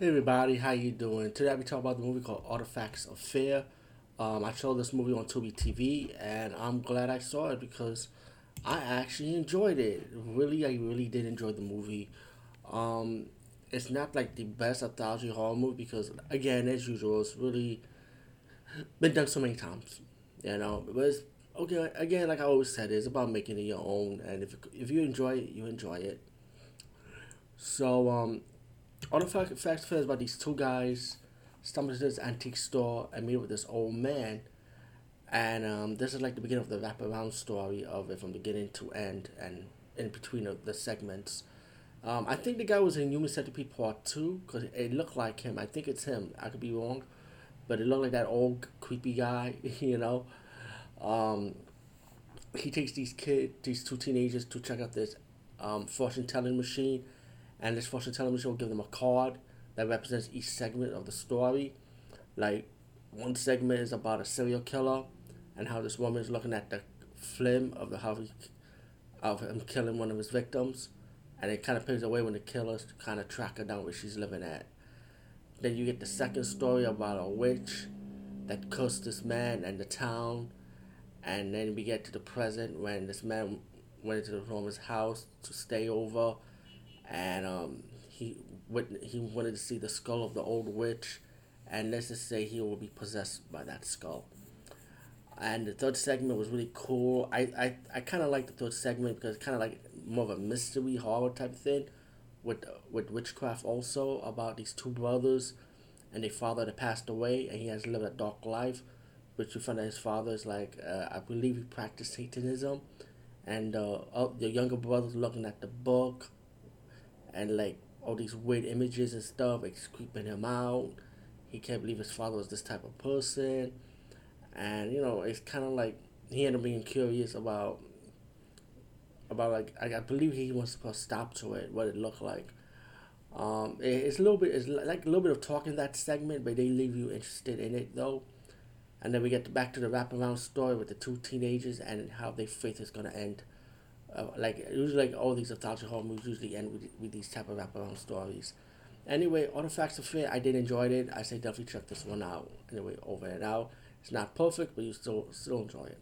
Hey everybody, how you doing? Today I'll be talking about the movie called Artifacts of Fear. Um, I saw this movie on Tubi TV, and I'm glad I saw it because I actually enjoyed it. Really, I really did enjoy the movie. Um, it's not like the best anthology horror movie because, again, as usual, it's really been done so many times. You know, but it's okay. Again, like I always said, it's about making it your own, and if if you enjoy it, you enjoy it. So um, all the fact, facts is about these two guys stumble into this antique store and meet with this old man. And um, this is like the beginning of the wraparound story of it from beginning to end and in between of the segments. Um, I think the guy was in Human Centipede Part 2 because it looked like him. I think it's him. I could be wrong. But it looked like that old creepy guy, you know. Um, he takes these kids, these two teenagers, to check out this um, fortune telling machine and this telling machine will give them a card that represents each segment of the story. Like one segment is about a serial killer and how this woman is looking at the film of the how he, of him killing one of his victims, and it kind of paves the way when the killers kind of track her down where she's living at. Then you get the second story about a witch that cursed this man and the town, and then we get to the present when this man went into the woman's house to stay over and um, he went, he wanted to see the skull of the old witch, and let's just say he will be possessed by that skull. And the third segment was really cool. I I, I kind of like the third segment because it's kind of like more of a mystery horror type thing, with with witchcraft also about these two brothers, and their father that passed away, and he has lived a dark life, which we find that his father is like uh, I believe he practiced Satanism, and uh, the younger brother's looking at the book and like all these weird images and stuff, it's creeping him out. He can't believe his father was this type of person, and you know it's kind of like he ended up being curious about about like I, I believe he wants to put a stop to it, what it looked like. Um, it, it's a little bit it's like a little bit of talk in that segment, but they leave you interested in it though. And then we get back to the wraparound story with the two teenagers and how their faith is gonna end. Uh, like usually like all these anthology horror movies usually end with, with these type of wraparound stories. Anyway, Artifacts of Fear, I did enjoy it. I say definitely check this one out. Anyway, over and out. It's not perfect, but you still still enjoy it.